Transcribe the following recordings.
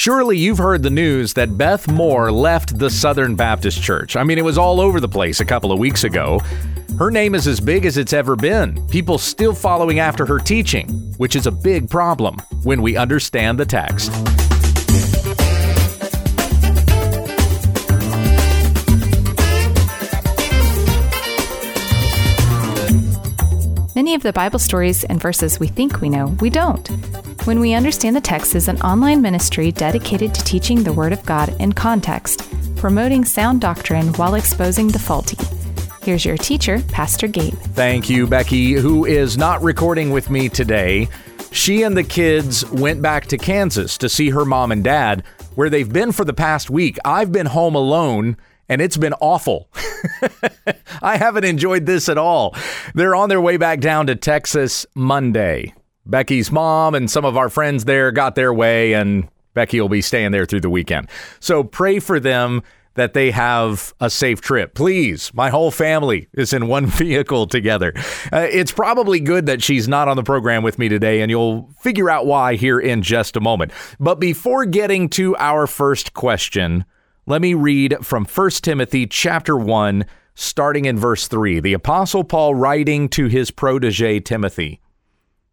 Surely you've heard the news that Beth Moore left the Southern Baptist Church. I mean, it was all over the place a couple of weeks ago. Her name is as big as it's ever been. People still following after her teaching, which is a big problem when we understand the text. Many of the Bible stories and verses we think we know, we don't. When We Understand the Text is an online ministry dedicated to teaching the Word of God in context, promoting sound doctrine while exposing the faulty. Here's your teacher, Pastor Gabe. Thank you, Becky, who is not recording with me today. She and the kids went back to Kansas to see her mom and dad, where they've been for the past week. I've been home alone and it's been awful. I haven't enjoyed this at all. They're on their way back down to Texas Monday. Becky's mom and some of our friends there got their way, and Becky will be staying there through the weekend. So pray for them that they have a safe trip. Please, my whole family is in one vehicle together. Uh, it's probably good that she's not on the program with me today, and you'll figure out why here in just a moment. But before getting to our first question, let me read from 1 Timothy chapter 1 starting in verse 3. The apostle Paul writing to his protege Timothy.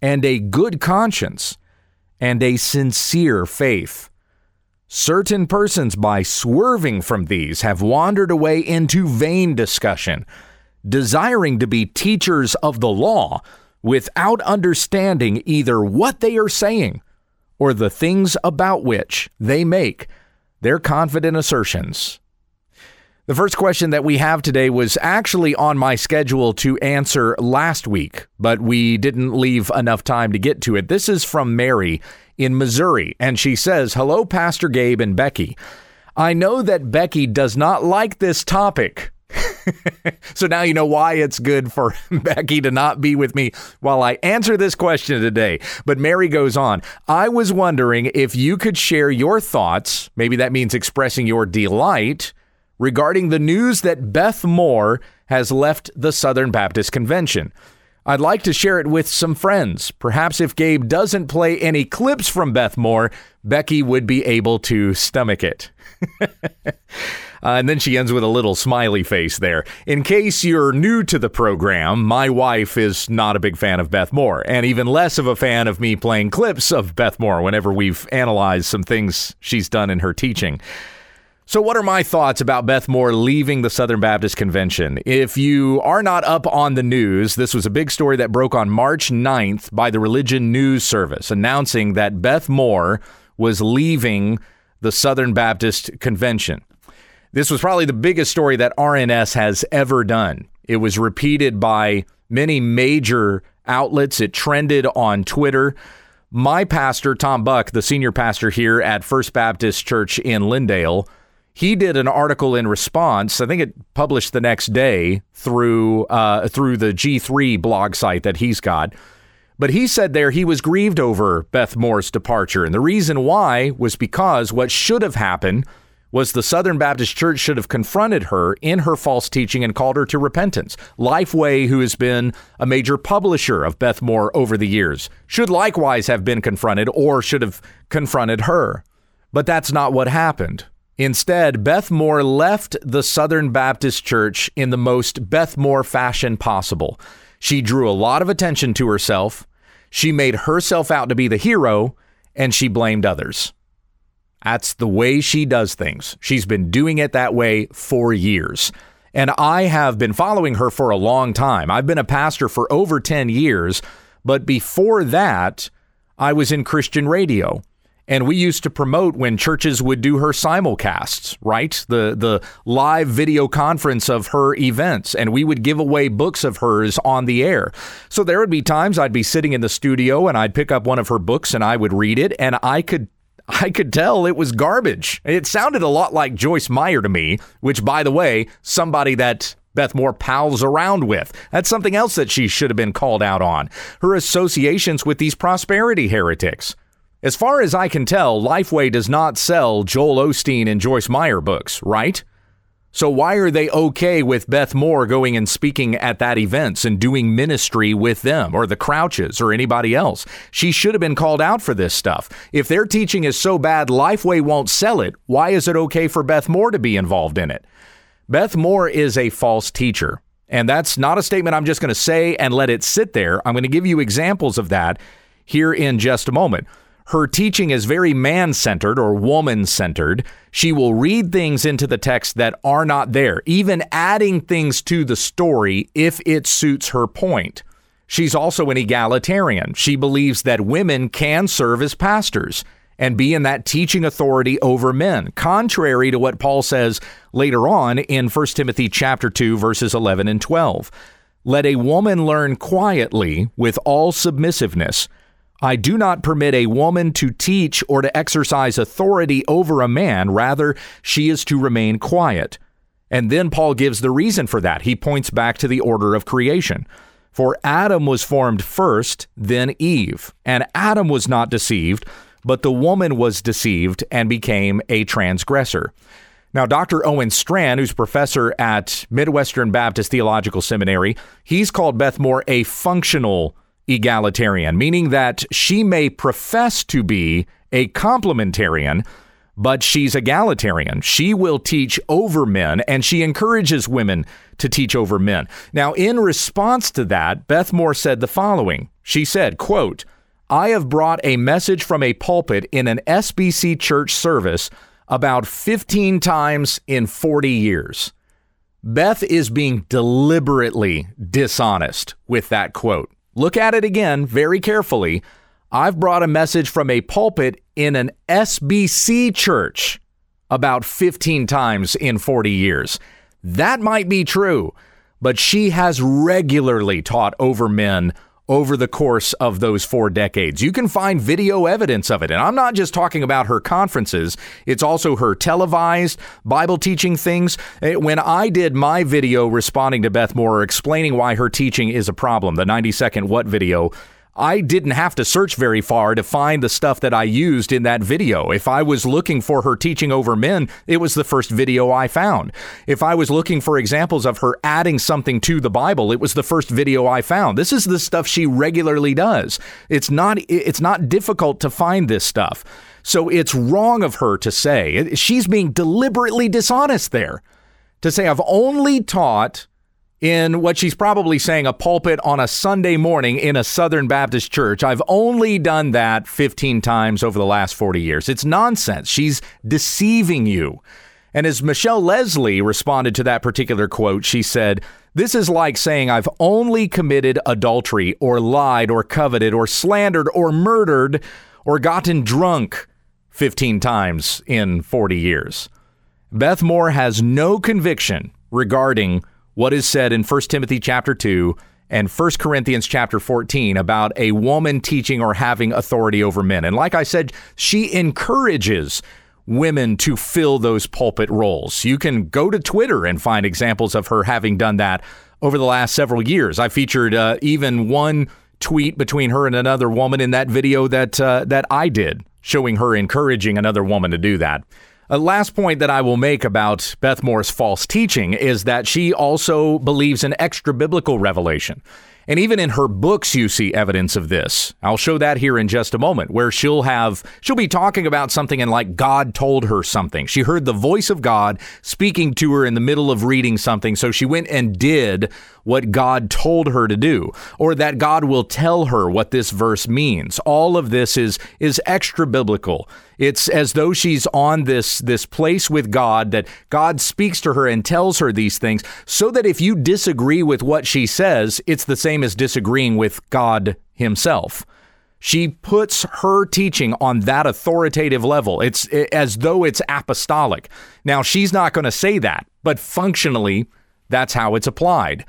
and a good conscience and a sincere faith. Certain persons, by swerving from these, have wandered away into vain discussion, desiring to be teachers of the law without understanding either what they are saying or the things about which they make their confident assertions. The first question that we have today was actually on my schedule to answer last week, but we didn't leave enough time to get to it. This is from Mary in Missouri, and she says, Hello, Pastor Gabe and Becky. I know that Becky does not like this topic. so now you know why it's good for Becky to not be with me while I answer this question today. But Mary goes on I was wondering if you could share your thoughts, maybe that means expressing your delight, regarding the news that Beth Moore has left the Southern Baptist Convention. I'd like to share it with some friends. Perhaps if Gabe doesn't play any clips from Beth Moore, Becky would be able to stomach it. uh, and then she ends with a little smiley face there. In case you're new to the program, my wife is not a big fan of Beth Moore, and even less of a fan of me playing clips of Beth Moore whenever we've analyzed some things she's done in her teaching. So, what are my thoughts about Beth Moore leaving the Southern Baptist Convention? If you are not up on the news, this was a big story that broke on March 9th by the Religion News Service announcing that Beth Moore was leaving the Southern Baptist Convention. This was probably the biggest story that RNS has ever done. It was repeated by many major outlets, it trended on Twitter. My pastor, Tom Buck, the senior pastor here at First Baptist Church in Lindale, he did an article in response. I think it published the next day through uh, through the G3 blog site that he's got. But he said there he was grieved over Beth Moore's departure, and the reason why was because what should have happened was the Southern Baptist Church should have confronted her in her false teaching and called her to repentance. Lifeway, who has been a major publisher of Beth Moore over the years, should likewise have been confronted or should have confronted her. But that's not what happened. Instead, Beth Moore left the Southern Baptist Church in the most Beth Moore fashion possible. She drew a lot of attention to herself, she made herself out to be the hero, and she blamed others. That's the way she does things. She's been doing it that way for years. And I have been following her for a long time. I've been a pastor for over 10 years, but before that, I was in Christian radio. And we used to promote when churches would do her simulcasts, right? The the live video conference of her events, and we would give away books of hers on the air. So there would be times I'd be sitting in the studio and I'd pick up one of her books and I would read it, and I could I could tell it was garbage. It sounded a lot like Joyce Meyer to me, which, by the way, somebody that Beth Moore pals around with. That's something else that she should have been called out on. Her associations with these prosperity heretics. As far as I can tell, Lifeway does not sell Joel Osteen and Joyce Meyer books, right? So why are they okay with Beth Moore going and speaking at that events and doing ministry with them or the Crouches or anybody else? She should have been called out for this stuff. If their teaching is so bad Lifeway won't sell it, why is it okay for Beth Moore to be involved in it? Beth Moore is a false teacher. And that's not a statement I'm just going to say and let it sit there. I'm going to give you examples of that here in just a moment. Her teaching is very man centered or woman centered. She will read things into the text that are not there, even adding things to the story if it suits her point. She's also an egalitarian. She believes that women can serve as pastors and be in that teaching authority over men, contrary to what Paul says later on in 1 Timothy chapter 2 verses 11 and 12. Let a woman learn quietly with all submissiveness. I do not permit a woman to teach or to exercise authority over a man. Rather, she is to remain quiet. And then Paul gives the reason for that. He points back to the order of creation. For Adam was formed first, then Eve. And Adam was not deceived, but the woman was deceived and became a transgressor. Now, Dr. Owen Strachan, who's professor at Midwestern Baptist Theological Seminary, he's called Beth Moore a functional egalitarian, meaning that she may profess to be a complementarian, but she's egalitarian. She will teach over men and she encourages women to teach over men. Now, in response to that, Beth Moore said the following. She said, quote, I have brought a message from a pulpit in an SBC church service about 15 times in 40 years. Beth is being deliberately dishonest with that quote. Look at it again very carefully. I've brought a message from a pulpit in an SBC church about 15 times in 40 years. That might be true, but she has regularly taught over men over the course of those four decades. You can find video evidence of it. And I'm not just talking about her conferences, it's also her televised Bible teaching things. Eh, when I did my video responding to Beth Moore, explaining why her teaching is a problem, the 90 second what video, I didn't have to search very far to find the stuff that I used in that video. If I was looking for her teaching over men, it was the first video I found. If I was looking for examples of her adding something to the Bible, it was the first video I found. This is the stuff she regularly does. It's not it's not difficult to find this stuff. So it's wrong of her to say she's being deliberately dishonest there. To say I've only taught in what she's probably saying a pulpit on a Sunday morning in a Southern Baptist church. I've only done that 15 times over the last 40 years. It's nonsense. She's deceiving you. And as Michelle Lesley responded to that particular quote, she said, This is like saying I've only committed adultery or lied or coveted or slandered or murdered or gotten drunk 15 times in 40 years. Beth Moore has no conviction regarding what is said in 1 Timothy chapter 2 and 1 Corinthians chapter 14 about a woman teaching or having authority over men. And like I said, she encourages women to fill those pulpit roles. You can go to Twitter and find examples of her having done that over the last several years. I featured uh, even one tweet between her and another woman in that video that uh, that I did, showing her encouraging another woman to do that. A last point that I will make about Beth Moore's false teaching is that she also believes in extra biblical revelation. And even in her books, you see evidence of this. I'll show that here in just a moment, where she'll have, she'll be talking about something and like God told her something. She heard the voice of God speaking to her in the middle of reading something. So she went and did what God told her to do, or that God will tell her what this verse means. All of this is, is extra biblical. It's as though she's on this, this place with God that God speaks to her and tells her these things so that if you disagree with what she says, it's the same as disagreeing with God himself. She puts her teaching on that authoritative level. It's eh, as though it's apostolic. Now, she's not going to say that, but functionally, that's how it's applied.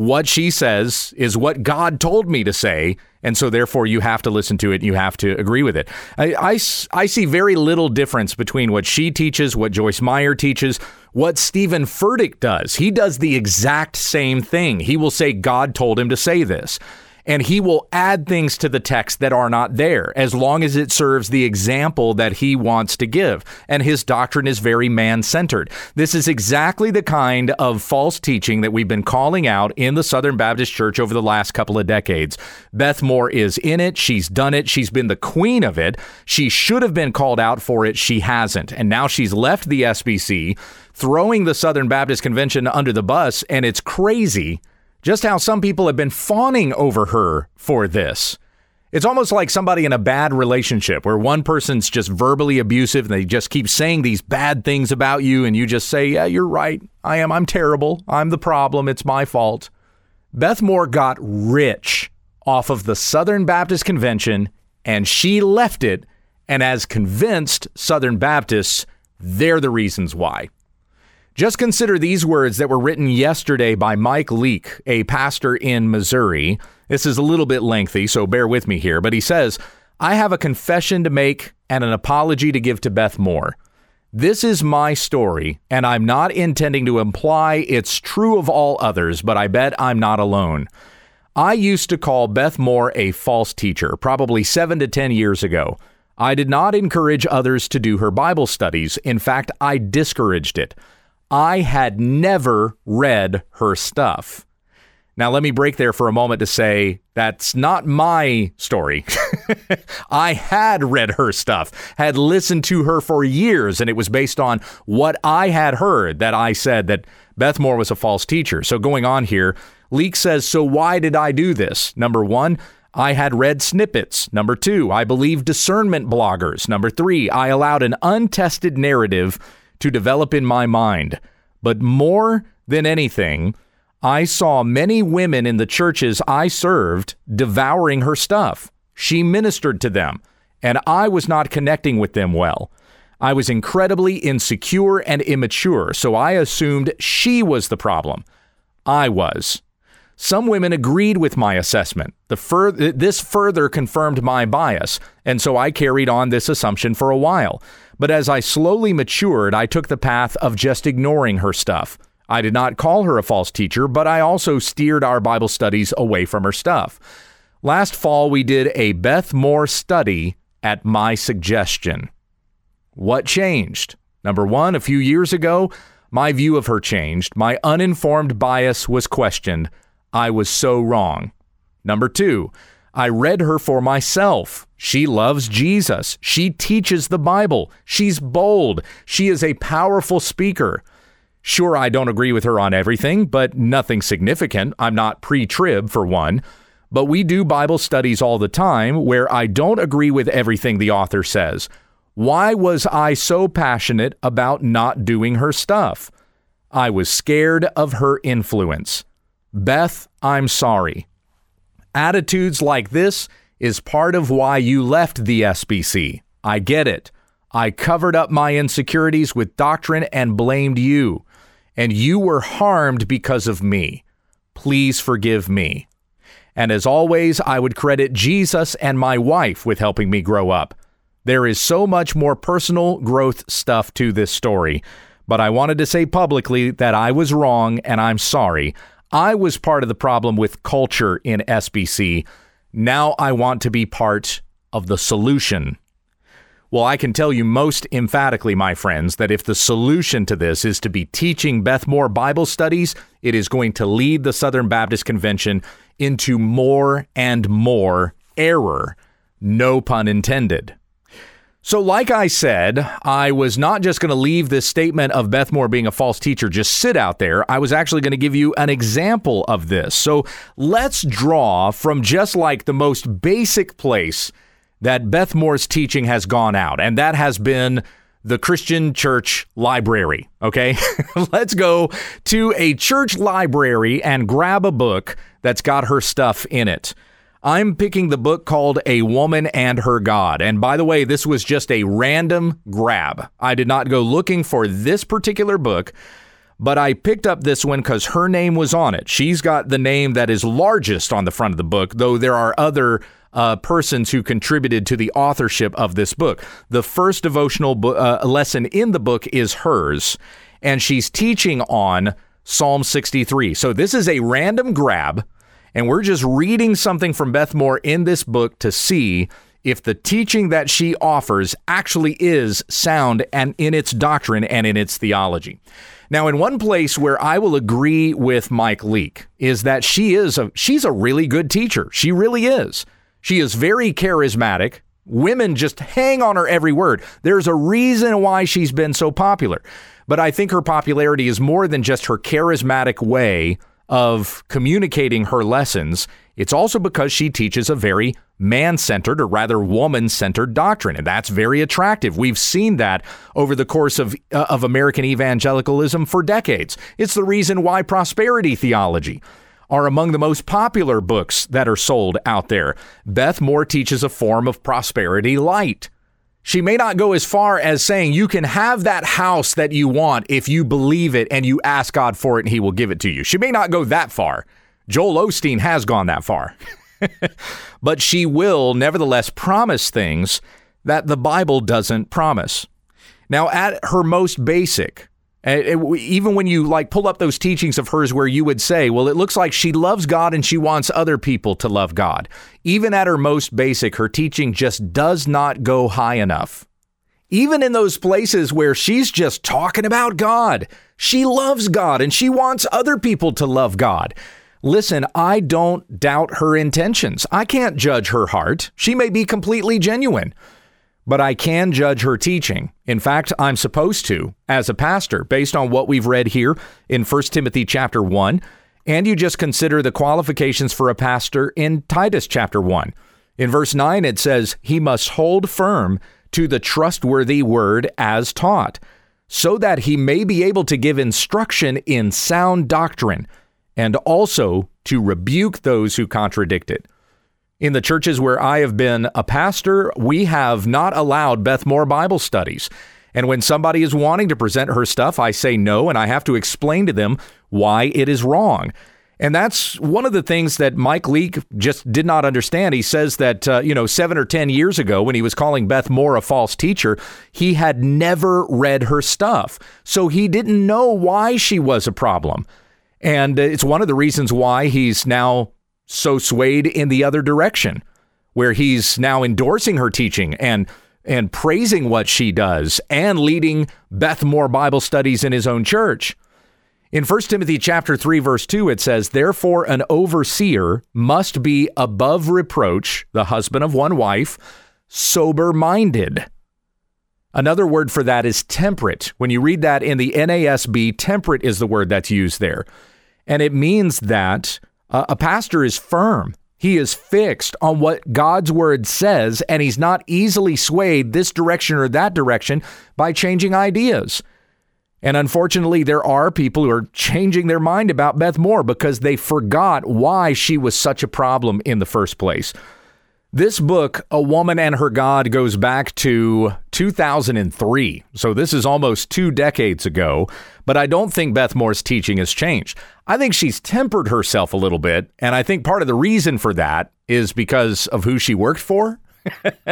What she says is what God told me to say. And so, therefore, you have to listen to it. You have to agree with it. I, I, I see very little difference between what she teaches, what Joyce Meyer teaches, what Steven Furtick does. He does the exact same thing. He will say, God told him to say this and he will add things to the text that are not there as long as it serves the example that he wants to give. And his doctrine is very man centered. This is exactly the kind of false teaching that we've been calling out in the Southern Baptist Church over the last couple of decades. Beth Moore is in it. She's done it. She's been the queen of it. She should have been called out for it. She hasn't. And now she's left the SBC, throwing the Southern Baptist Convention under the bus. And it's crazy just how some people have been fawning over her for this. It's almost like somebody in a bad relationship where one person's just verbally abusive and they just keep saying these bad things about you, and you just say, Yeah, you're right. I am. I'm terrible. I'm the problem. It's my fault. Beth Moore got rich off of the Southern Baptist Convention, and she left it and has convinced Southern Baptists they're the reasons why. Just consider these words that were written yesterday by Mike Leake, a pastor in Missouri. This is a little bit lengthy, so bear with me here, but he says, I have a confession to make and an apology to give to Beth Moore. This is my story, and I'm not intending to imply it's true of all others, but I bet I'm not alone. I used to call Beth Moore a false teacher, probably seven to 10 years ago. I did not encourage others to do her Bible studies. In fact, I discouraged it. I had never read her stuff. Now, let me break there for a moment to say that's not my story. I had read her stuff, had listened to her for years, and it was based on what I had heard that I said that Beth Moore was a false teacher. So, going on here, Leake says, So why did I do this? Number one, I had read snippets. Number two, I believed discernment bloggers. Number three, I allowed an untested narrative to develop in my mind. But more than anything, I saw many women in the churches I served devouring her stuff. She ministered to them, and I was not connecting with them well. I was incredibly insecure and immature, so I assumed she was the problem. I was. Some women agreed with my assessment. Fur- this further confirmed my bias, and so I carried on this assumption for a while. But as I slowly matured, I took the path of just ignoring her stuff. I did not call her a false teacher, but I also steered our Bible studies away from her stuff. Last fall, we did a Beth Moore study at my suggestion. What changed? Number one, a few years ago, my view of her changed. My uninformed bias was questioned. I was so wrong. Number two, I read her for myself. She loves Jesus. She teaches the Bible. She's bold. She is a powerful speaker. Sure, I don't agree with her on everything, but nothing significant. I'm not pre trib, for one. But we do Bible studies all the time where I don't agree with everything the author says. Why was I so passionate about not doing her stuff? I was scared of her influence. Beth, I'm sorry. Attitudes like this is part of why you left the SBC. I get it. I covered up my insecurities with doctrine and blamed you, and you were harmed because of me. Please forgive me. And as always, I would credit Jesus and my wife with helping me grow up. There is so much more personal growth stuff to this story, but I wanted to say publicly that I was wrong and I'm sorry. I was part of the problem with culture in SBC. Now I want to be part of the solution. Well, I can tell you most emphatically, my friends, that if the solution to this is to be teaching Beth Moore Bible studies, it is going to lead the Southern Baptist Convention into more and more error. No pun intended. So, like I said, I was not just going to leave this statement of Beth Moore being a false teacher just sit out there. I was actually going to give you an example of this. So, let's draw from just like the most basic place that Beth Moore's teaching has gone out, and that has been the Christian church library. Okay, let's go to a church library and grab a book that's got her stuff in it. I'm picking the book called A Woman and Her God. And by the way, this was just a random grab. I did not go looking for this particular book, but I picked up this one because her name was on it. She's got the name that is largest on the front of the book, though there are other uh, persons who contributed to the authorship of this book. The first devotional bo- uh, lesson in the book is hers, and she's teaching on Psalm 63. So this is a random grab, and we're just reading something from Beth Moore in this book to see if the teaching that she offers actually is sound and in its doctrine and in its theology. Now, in one place where I will agree with Mike Leake is that she is a she's a really good teacher. She really is. She is very charismatic. Women just hang on her every word. There's a reason why she's been so popular. But I think her popularity is more than just her charismatic way of communicating her lessons. It's also because she teaches a very man centered, or rather woman centered doctrine. And that's very attractive. We've seen that over the course of, uh, of American evangelicalism for decades. It's the reason why prosperity theology are among the most popular books that are sold out there. Beth Moore teaches a form of prosperity light. She may not go as far as saying you can have that house that you want if you believe it and you ask God for it and he will give it to you. She may not go that far. Joel Osteen has gone that far. but she will nevertheless promise things that the Bible doesn't promise. Now, at her most basic, even when you like pull up those teachings of hers where you would say, well, it looks like she loves God and she wants other people to love God. Even at her most basic, her teaching just does not go high enough. Even in those places where she's just talking about God, she loves God and she wants other people to love God. Listen, I don't doubt her intentions. I can't judge her heart. She may be completely genuine but I can judge her teaching. In fact, I'm supposed to as a pastor based on what we've read here in 1 Timothy chapter 1, and you just consider the qualifications for a pastor in Titus chapter 1. In verse 9 it says, "He must hold firm to the trustworthy word as taught, so that he may be able to give instruction in sound doctrine, and also to rebuke those who contradict it." In the churches where I have been a pastor, we have not allowed Beth Moore Bible studies. And when somebody is wanting to present her stuff, I say no, and I have to explain to them why it is wrong. And that's one of the things that Mike Leake just did not understand. He says that, uh, you know, seven or 10 years ago, when he was calling Beth Moore a false teacher, he had never read her stuff. So he didn't know why she was a problem. And it's one of the reasons why he's now so swayed in the other direction, where he's now endorsing her teaching and and praising what she does and leading Beth Moore Bible studies in his own church. In 1 Timothy chapter 3 verse 2 it says therefore an overseer must be above reproach the husband of one wife sober minded. Another word for that is temperate. When you read that in the NASB temperate is the word that's used there. And it means that uh, a pastor is firm. He is fixed on what God's word says, and he's not easily swayed this direction or that direction by changing ideas. And unfortunately, there are people who are changing their mind about Beth Moore because they forgot why she was such a problem in the first place. This book, A Woman and Her God, goes back to 2003. So this is almost two decades ago. But I don't think Beth Moore's teaching has changed. I think she's tempered herself a little bit. And I think part of the reason for that is because of who she worked for.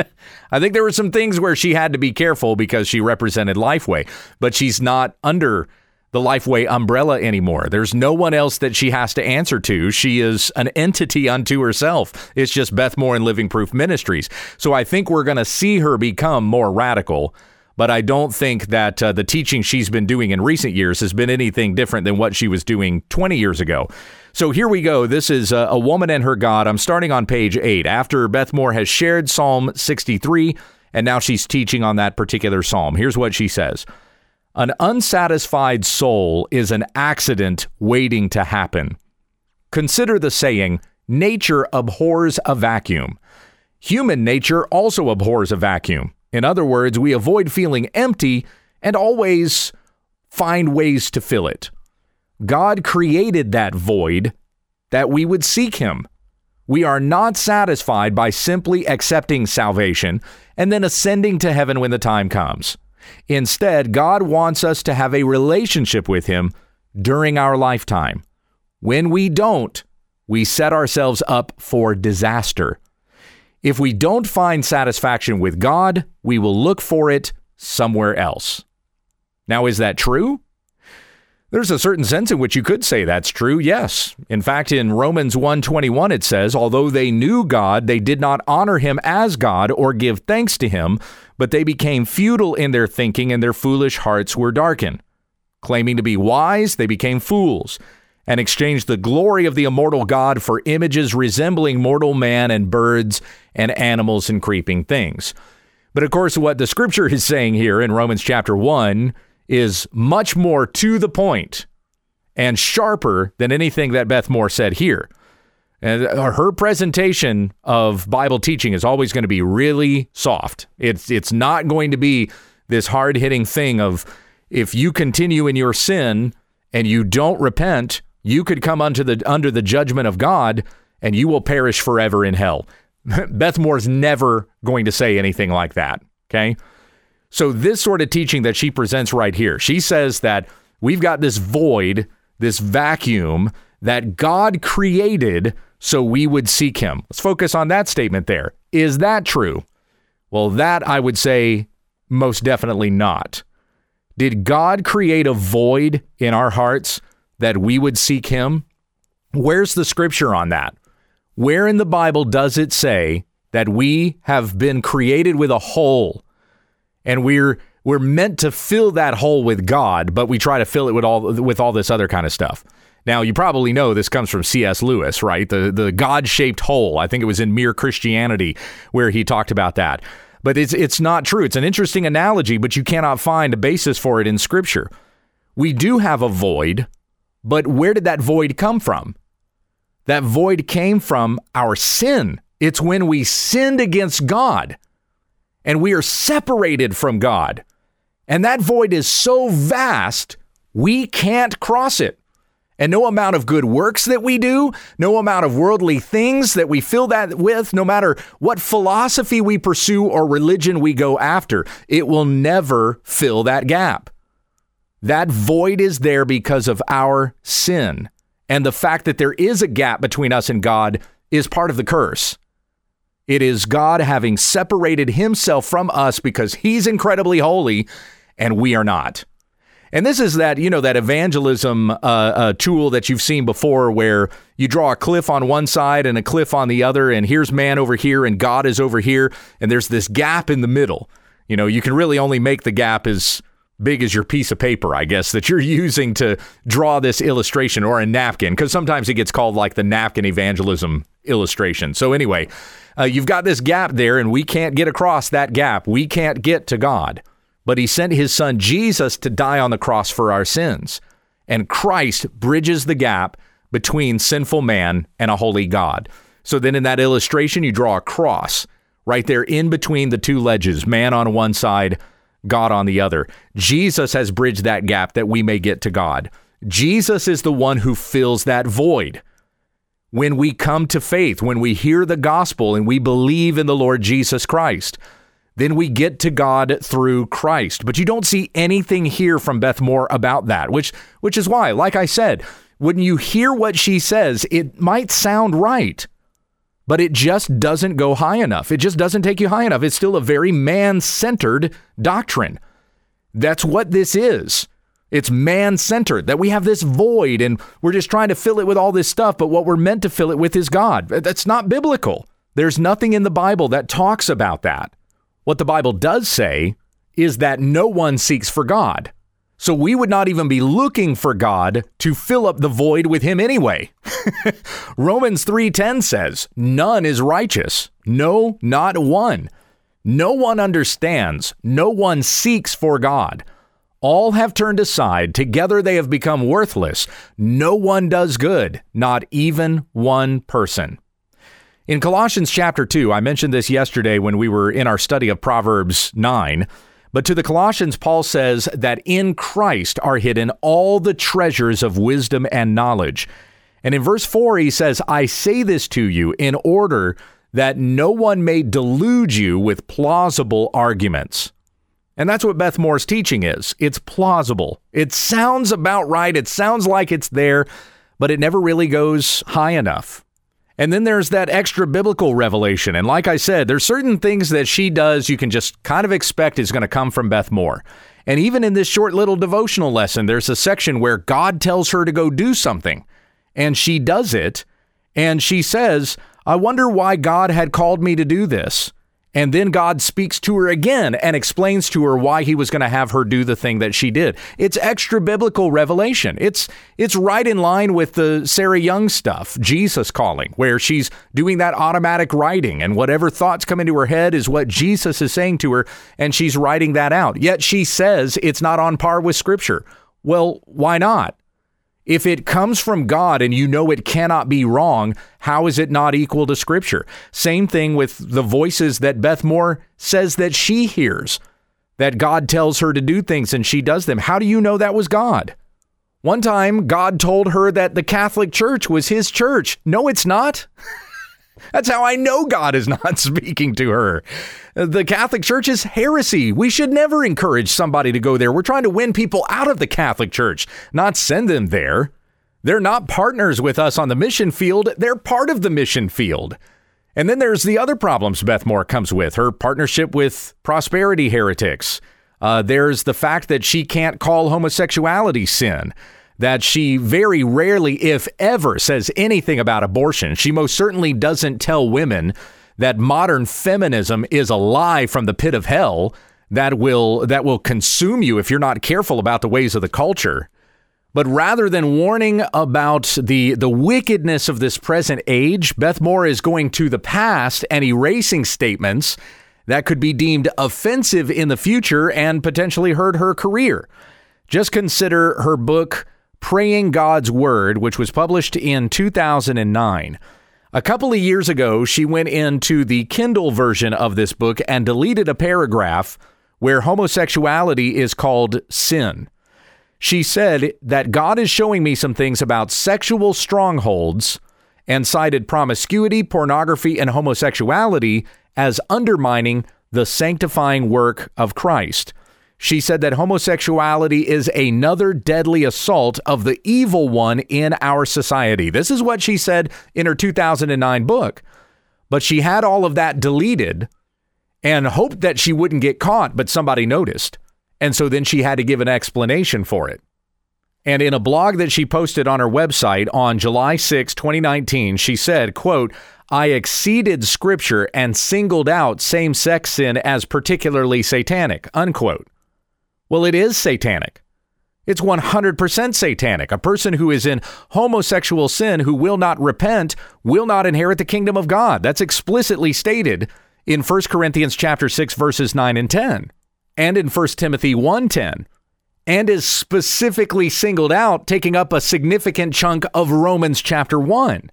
I think there were some things where she had to be careful because she represented Lifeway, but she's not under the Lifeway umbrella anymore. There's no one else that she has to answer to. She is an entity unto herself. It's just Beth Moore and Living Proof Ministries. So I think we're going to see her become more radical. But I don't think that uh, the teaching she's been doing in recent years has been anything different than what she was doing 20 years ago. So here we go. This is uh, A Woman and Her God. I'm starting on page 8. After Beth Moore has shared Psalm 63, and now she's teaching on that particular psalm. Here's what she says. An unsatisfied soul is an accident waiting to happen. Consider the saying, nature abhors a vacuum. Human nature also abhors a vacuum. In other words, we avoid feeling empty and always find ways to fill it. God created that void that we would seek Him. We are not satisfied by simply accepting salvation and then ascending to heaven when the time comes. Instead, God wants us to have a relationship with Him during our lifetime. When we don't, we set ourselves up for disaster. If we don't find satisfaction with God, we will look for it somewhere else. Now, is that true? There's a certain sense in which you could say that's true. Yes. In fact, in Romans 1:21 it says, "Although they knew God, they did not honor him as God or give thanks to him, but they became futile in their thinking and their foolish hearts were darkened. Claiming to be wise, they became fools." and exchanged the glory of the immortal God for images resembling mortal man and birds and animals and creeping things. But of course, what the scripture is saying here in Romans chapter 1 is much more to the point and sharper than anything that Beth Moore said here. And uh, her presentation of Bible teaching is always going to be really soft. It's it's not going to be this hard-hitting thing of if you continue in your sin and you don't repent, you could come unto the under the judgment of God and you will perish forever in hell. Beth Moore's never going to say anything like that. Okay. So, this sort of teaching that she presents right here, she says that we've got this void, this vacuum that God created so we would seek him. Let's focus on that statement there. Is that true? Well, that I would say most definitely not. Did God create a void in our hearts that we would seek him? Where's the scripture on that? Where in the Bible does it say that we have been created with a hole and we're we're meant to fill that hole with God, but we try to fill it with all with all this other kind of stuff. Now, you probably know this comes from C.S. Lewis, right? The the God-shaped hole. I think it was in Mere Christianity where he talked about that. But it's it's not true. It's an interesting analogy, but you cannot find a basis for it in scripture. We do have a void but where did that void come from? That void came from our sin. It's when we sinned against God and we are separated from God. And that void is so vast, we can't cross it. And no amount of good works that we do, no amount of worldly things that we fill that with, no matter what philosophy we pursue or religion we go after, it will never fill that gap. That void is there because of our sin. And the fact that there is a gap between us and God is part of the curse. It is God having separated himself from us because he's incredibly holy and we are not. And this is that, you know, that evangelism uh, uh, tool that you've seen before where you draw a cliff on one side and a cliff on the other, and here's man over here and God is over here, and there's this gap in the middle. You know, you can really only make the gap as big as your piece of paper, I guess, that you're using to draw this illustration or a napkin, because sometimes it gets called like the napkin evangelism illustration. So, anyway, uh, you've got this gap there, and we can't get across that gap. We can't get to God. But He sent His Son Jesus to die on the cross for our sins. And Christ bridges the gap between sinful man and a holy God. So then in that illustration, you draw a cross right there in between the two ledges, man on one side, God on the other. Jesus has bridged that gap that we may get to God. Jesus is the one who fills that void. When we come to faith, when we hear the gospel and we believe in the Lord Jesus Christ, then we get to God through Christ. But you don't see anything here from Beth Moore about that, which which is why, like I said, when you hear what she says, it might sound right but it just doesn't go high enough. It just doesn't take you high enough. It's still a very man centered doctrine. That's what this is. It's man centered, that we have this void and we're just trying to fill it with all this stuff, but what we're meant to fill it with is God. That's not biblical. There's nothing in the Bible that talks about that. What the Bible does say is that no one seeks for God. So we would not even be looking for God to fill up the void with him anyway. Romans 3:10 says, "None is righteous, no not one. No one understands, no one seeks for God. All have turned aside, together they have become worthless. No one does good, not even one person." In Colossians chapter 2, I mentioned this yesterday when we were in our study of Proverbs 9. But to the Colossians, Paul says that in Christ are hidden all the treasures of wisdom and knowledge. And in verse 4, he says, I say this to you in order that no one may delude you with plausible arguments. And that's what Beth Moore's teaching is. It's plausible. It sounds about right. It sounds like it's there, but it never really goes high enough. And then there's that extra biblical revelation. And like I said, there's certain things that she does you can just kind of expect is going to come from Beth Moore. And even in this short little devotional lesson, there's a section where God tells her to go do something. And she does it. And she says, I wonder why God had called me to do this. And then God speaks to her again and explains to her why he was going to have her do the thing that she did. It's extra biblical revelation. It's it's right in line with the Sarah Young stuff, Jesus calling, where she's doing that automatic writing and whatever thoughts come into her head is what Jesus is saying to her and she's writing that out. Yet she says it's not on par with scripture. Well, why not? If it comes from God and you know it cannot be wrong, how is it not equal to Scripture? Same thing with the voices that Beth Moore says that she hears, that God tells her to do things and she does them. How do you know that was God? One time, God told her that the Catholic Church was his church. No, it's not. That's how I know God is not speaking to her. The Catholic Church is heresy. We should never encourage somebody to go there. We're trying to win people out of the Catholic Church, not send them there. They're not partners with us on the mission field, they're part of the mission field. And then there's the other problems Beth Moore comes with her partnership with prosperity heretics. Uh, there's the fact that she can't call homosexuality sin that she very rarely, if ever, says anything about abortion. She most certainly doesn't tell women that modern feminism is a lie from the pit of hell that will that will consume you if you're not careful about the ways of the culture. But rather than warning about the the wickedness of this present age, Beth Moore is going to the past and erasing statements that could be deemed offensive in the future and potentially hurt her career. Just consider her book Praying God's Word, which was published in 2009. A couple of years ago, she went into the Kindle version of this book and deleted a paragraph where homosexuality is called sin. She said that God is showing me some things about sexual strongholds and cited promiscuity, pornography, and homosexuality as undermining the sanctifying work of Christ. She said that homosexuality is another deadly assault of the evil one in our society. This is what she said in her 2009 book. But she had all of that deleted and hoped that she wouldn't get caught, but somebody noticed. And so then she had to give an explanation for it. And in a blog that she posted on her website on July 6, 2019, she said, quote, I exceeded scripture and singled out same-sex sin as particularly satanic, unquote. Well, it is satanic. It's 100% satanic. A person who is in homosexual sin who will not repent will not inherit the kingdom of God. That's explicitly stated in 1 Corinthians chapter 6 verses 9 and 10 and in 1 Timothy 1:10 and is specifically singled out taking up a significant chunk of Romans chapter 1.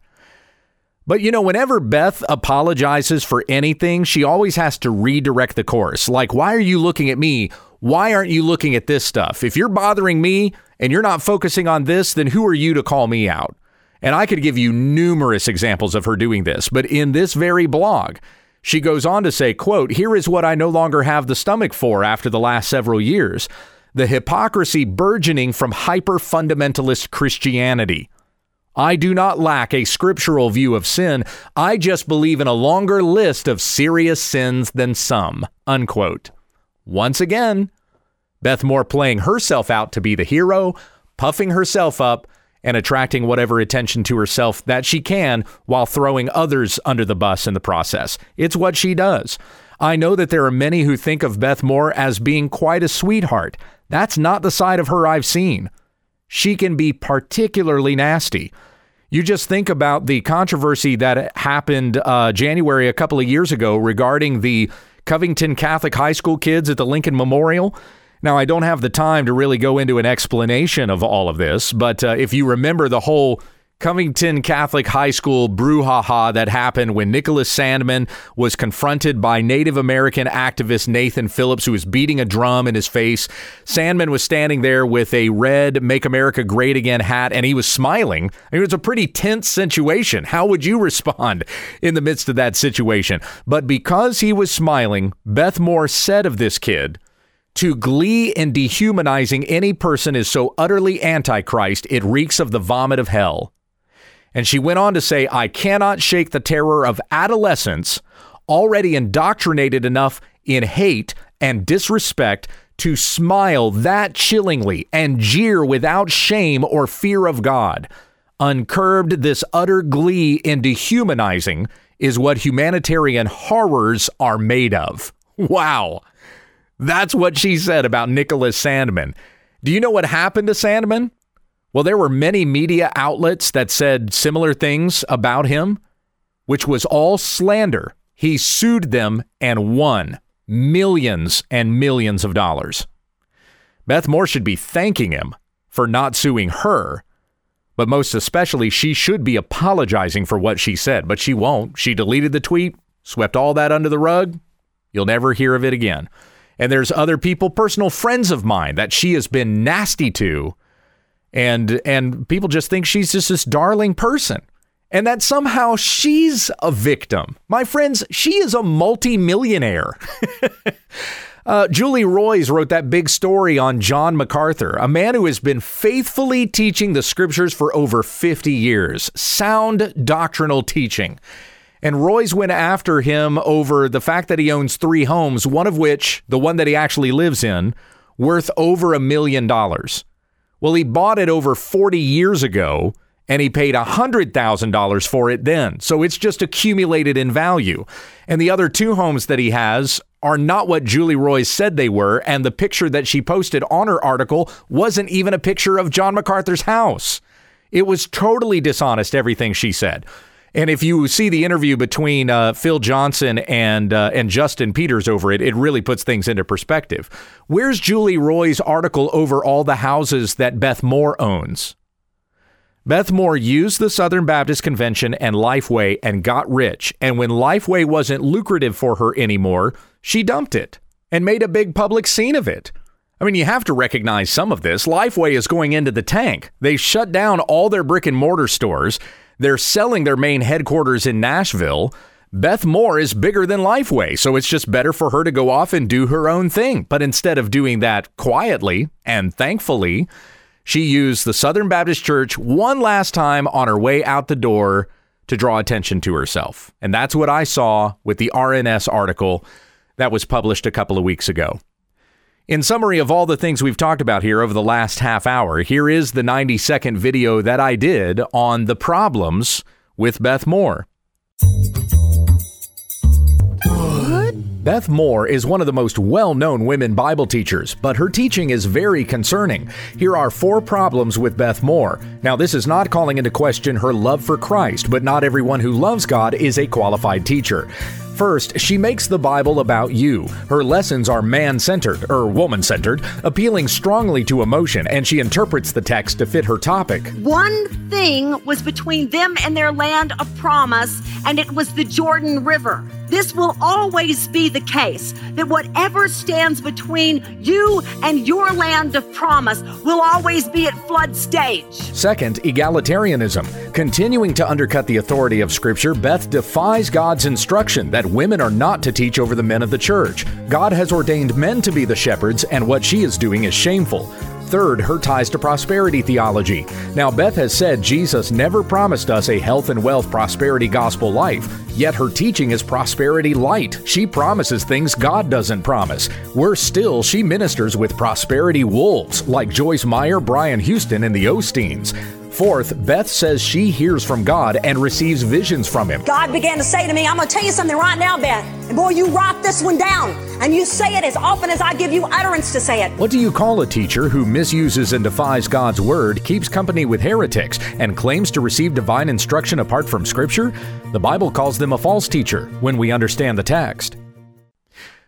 But you know, whenever Beth apologizes for anything, she always has to redirect the course. Like, why are you looking at me? Why aren't you looking at this stuff? If you're bothering me and you're not focusing on this, then who are you to call me out? And I could give you numerous examples of her doing this, but in this very blog, she goes on to say, quote, "Here is what I no longer have the stomach for after the last several years: the hypocrisy burgeoning from hyper-fundamentalist Christianity." I do not lack a scriptural view of sin. I just believe in a longer list of serious sins than some. Unquote. Once again, Beth Moore playing herself out to be the hero, puffing herself up, and attracting whatever attention to herself that she can while throwing others under the bus in the process. It's what she does. I know that there are many who think of Beth Moore as being quite a sweetheart. That's not the side of her I've seen. She can be particularly nasty. You just think about the controversy that happened uh, January a couple of years ago regarding the Covington Catholic High School kids at the Lincoln Memorial. Now, I don't have the time to really go into an explanation of all of this, but uh, if you remember the whole Covington Catholic High School brouhaha that happened when Nicholas Sandmann was confronted by Native American activist Nathan Phillips, who was beating a drum in his face. Sandmann was standing there with a red Make America Great Again hat, and he was smiling. I mean, it was a pretty tense situation. How would you respond in the midst of that situation? But because he was smiling, Beth Moore said of this kid, To glee in dehumanizing any person is so utterly antichrist, it reeks of the vomit of hell. And she went on to say, I cannot shake the terror of adolescents already indoctrinated enough in hate and disrespect to smile that chillingly and jeer without shame or fear of God. Uncurbed, this utter glee in dehumanizing is what humanitarian horrors are made of. Wow. That's what she said about Nicholas Sandmann. Do you know what happened to Sandmann? Well, there were many media outlets that said similar things about him, which was all slander. He sued them and won millions and millions of dollars. Beth Moore should be thanking him for not suing her, but most especially, she should be apologizing for what she said, but she won't. She deleted the tweet, swept all that under the rug. You'll never hear of it again. And there's other people, personal friends of mine, that she has been nasty to. And and people just think she's just this darling person and that somehow she's a victim. My friends, she is a multimillionaire. uh, Julie Roys wrote that big story on John MacArthur, a man who has been faithfully teaching the scriptures for over 50 years, sound doctrinal teaching. And Roys went after him over the fact that he owns three homes, one of which, the one that he actually lives in, worth over a million dollars. Well, he bought it over 40 years ago and he paid $100,000 for it then. So it's just accumulated in value. And the other two homes that he has are not what Julie Roys said they were. And the picture that she posted on her article wasn't even a picture of John MacArthur's house. It was totally dishonest, everything she said. And if you see the interview between uh, Phil Johnson and uh, and Justin Peters over it, it really puts things into perspective. Where's Julie Roys' article over all the houses that Beth Moore owns? Beth Moore used the Southern Baptist Convention and Lifeway and got rich. And when Lifeway wasn't lucrative for her anymore, she dumped it and made a big public scene of it. I mean, you have to recognize some of this. Lifeway is going into the tank. They shut down all their brick and mortar stores. They're selling their main headquarters in Nashville. Beth Moore is bigger than Lifeway, so it's just better for her to go off and do her own thing. But instead of doing that quietly and thankfully, she used the Southern Baptist Church one last time on her way out the door to draw attention to herself. And that's what I saw with the RNS article that was published a couple of weeks ago. In summary of all the things we've talked about here over the last half hour, here is the 90 second video that I did on the problems with Beth Moore. Beth Moore is one of the most well known women Bible teachers, but her teaching is very concerning. Here are four problems with Beth Moore. Now, this is not calling into question her love for Christ, but not everyone who loves God is a qualified teacher. First, she makes the Bible about you. Her lessons are man centered, or er, woman centered, appealing strongly to emotion, and she interprets the text to fit her topic. One thing was between them and their land of promise, and it was the Jordan River. This will always be the case that whatever stands between you and your land of promise will always be at flood stage. Second, egalitarianism. Continuing to undercut the authority of Scripture, Beth defies God's instruction that women are not to teach over the men of the church. God has ordained men to be the shepherds, and what she is doing is shameful. Third, her ties to prosperity theology. Now, Beth has said Jesus never promised us a health and wealth prosperity gospel life, yet her teaching is prosperity light. She promises things God doesn't promise. Worse still, she ministers with prosperity wolves like Joyce Meyer, Brian Houston, and the Osteens. Fourth, Beth says she hears from God and receives visions from Him. God began to say to me, I'm going to tell you something right now, Beth. And boy, you write this one down and you say it as often as I give you utterance to say it. What do you call a teacher who misuses and defies God's word, keeps company with heretics, and claims to receive divine instruction apart from Scripture? The Bible calls them a false teacher when we understand the text.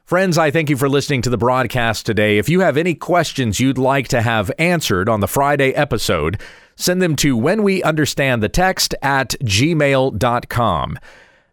Friends, I thank you for listening to the broadcast today. If you have any questions you'd like to have answered on the Friday episode, send them to when we understand the text at gmail.com.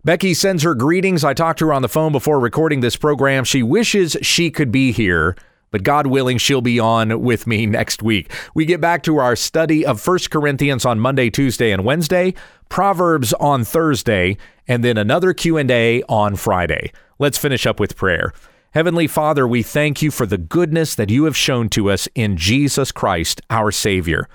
Becky sends her greetings. I talked to her on the phone before recording this program. She wishes she could be here, but God willing, she'll be on with me next week. We get back to our study of 1 Corinthians on Monday, Tuesday, and Wednesday, Proverbs on Thursday, and then another Q&A on Friday. Let's finish up with prayer. Heavenly Father, we thank you for the goodness that you have shown to us in Jesus Christ, our Savior.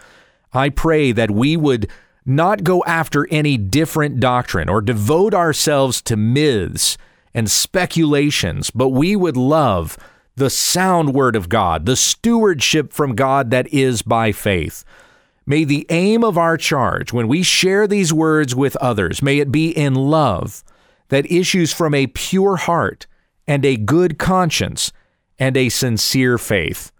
I pray that we would not go after any different doctrine or devote ourselves to myths and speculations, but we would love the sound word of God, the stewardship from God that is by faith. May the aim of our charge when we share these words with others, may it be in love that issues from a pure heart and a good conscience and a sincere faith.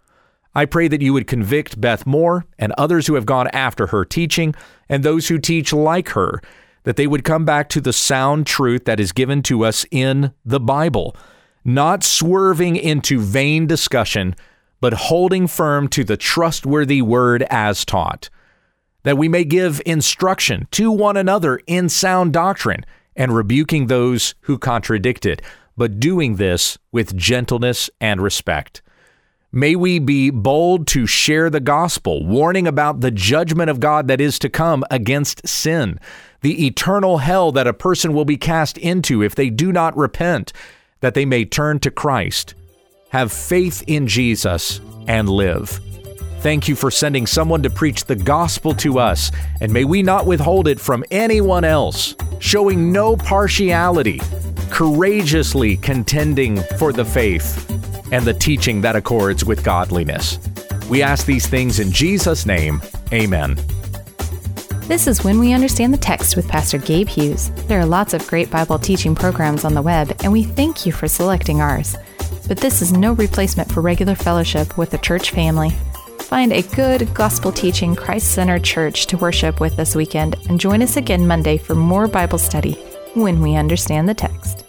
I pray that you would convict Beth Moore and others who have gone after her teaching and those who teach like her, that they would come back to the sound truth that is given to us in the Bible, not swerving into vain discussion, but holding firm to the trustworthy word as taught. That we may give instruction to one another in sound doctrine and rebuking those who contradict it, but doing this with gentleness and respect. May we be bold to share the gospel, warning about the judgment of God that is to come against sin, the eternal hell that a person will be cast into if they do not repent, that they may turn to Christ, have faith in Jesus, and live. Thank you for sending someone to preach the gospel to us, and may we not withhold it from anyone else, showing no partiality, courageously contending for the faith and the teaching that accords with godliness. We ask these things in Jesus' name. Amen. This is When We Understand the Text with Pastor Gabe Hughes. There are lots of great Bible teaching programs on the web, and we thank you for selecting ours. But this is no replacement for regular fellowship with the church family. Find a good, gospel teaching, Christ centered church to worship with this weekend and join us again Monday for more Bible study when we understand the text.